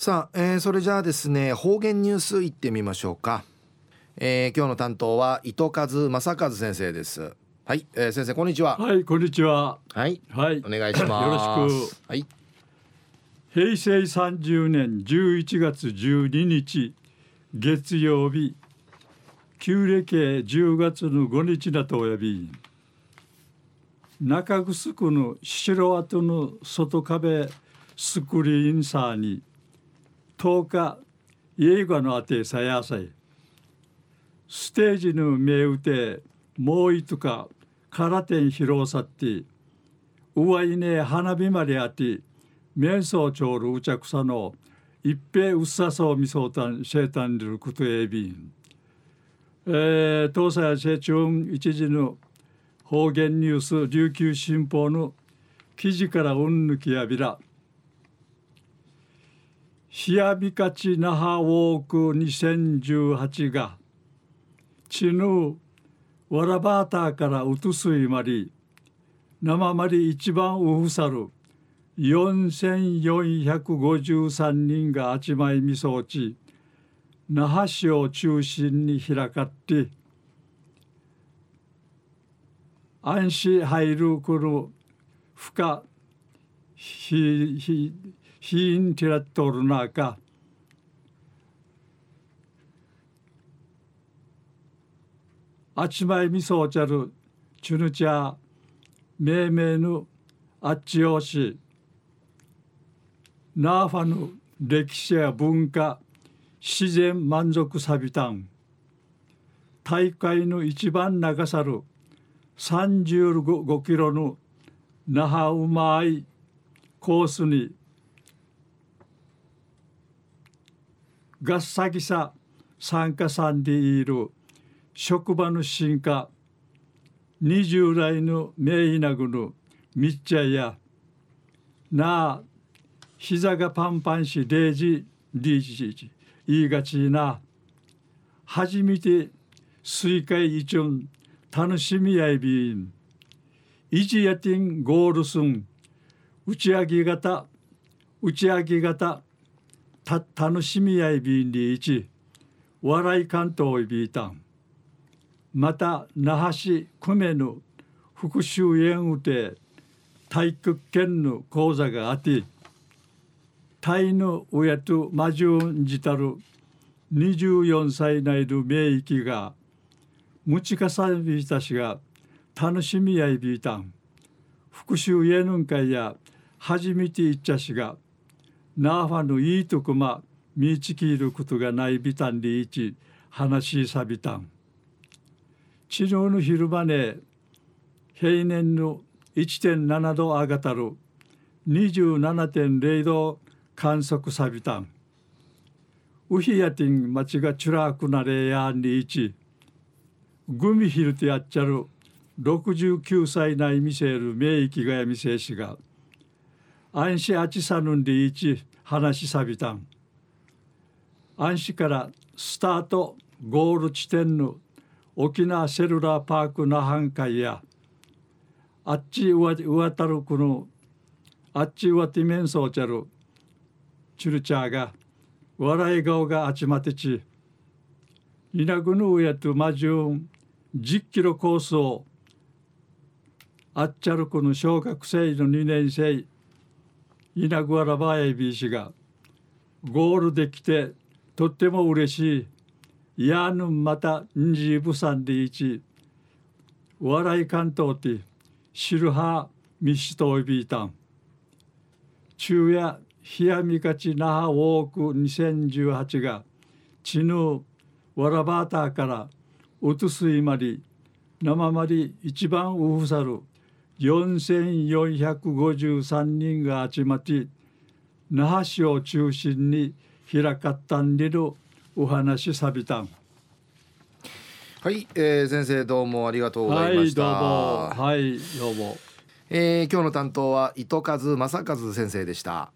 さあ、えー、それじゃあですね方言ニュースいってみましょうか、えー、今日の担当は糸数正和先生です。はい、えー、先生こんにちは。はいこんにちは。はいはい。お願いします。よろしく。はい。平成30年11月12日月曜日旧暦10月の5日だとおやび。中城区の城跡の外壁スクリーンサーに10日映画のあてさやさい。ステージの目打てもういとか空天広さってうわいね花火まであって面相長るうちゃくさの一平うっさそうみそうたんシェータンルクトエビンえー、東西成中一時の方言ニュース琉球新報の記事からうんぬきやびら。冷やびかち那覇ウォーク2018がちぬわらばたからうとすいまり生まり一番うふさる4453人があちまいみそうち那覇市を中心に開かって安心入るこの深ひひひんてらっとるなかあちまいみそうちゃるちゅぬちゃ命名のあっちよしナーファの歴史や文化自然満足サビタン大会の一番長さる35キロの那覇うまいコースにガッサギサ参加さんでいる職場の進化20代の名医なぐのみっちゃやなあ膝がパンパンし0時リーチ言いがちな初めて水海一ん楽しみやいびんイジヤティンゴールスン打ち上げ型打ち上げ型た楽しみやいびんにいち笑い関東いびいたん。また那覇市久米の復讐園うて体育圏の講座があってタイの親と魔獣じたる24歳内の名域がむちかさびたしが楽しみやいびいたん。復讐家ぬんかいや初めていっちゃしがナーファのいいとこまみちきることがないびたんでいち話しさびたん。治療の昼間ね平年の1.7度上がたる27.0度観測さびたん。ウヒヤティン町がチュラークなれやんにいちグミヒルてやっちゃる69歳内見せる名域がやみせしが。安心あちさぬんでいち話しさびたん。安心からスタートゴール地点の沖縄セルラーパーク那覇会やあっちうわたるこのあっちうわてめんそうちゃるチュルチャーが笑い顔があちまてちいなぐぬうやとまじゅん10キロコースをあっちゃるこの小学生の2年生イナグアラバエビーシがゴールできてとっても嬉しい。ヤヌンまたンジーブサンディーチ。笑い関東ってシルハーミシトイビータン。昼夜冷やみかち那覇ウォーク2018がチヌーワラバーターからうつすいまり生まり一番うふサる4453人が集まって那覇市を中心に開かったんでるお話さびたん。はい、えー、先生どうもありがとうございました。はいどうも。はいどうも、えー、今日の担当は糸数正和先生でした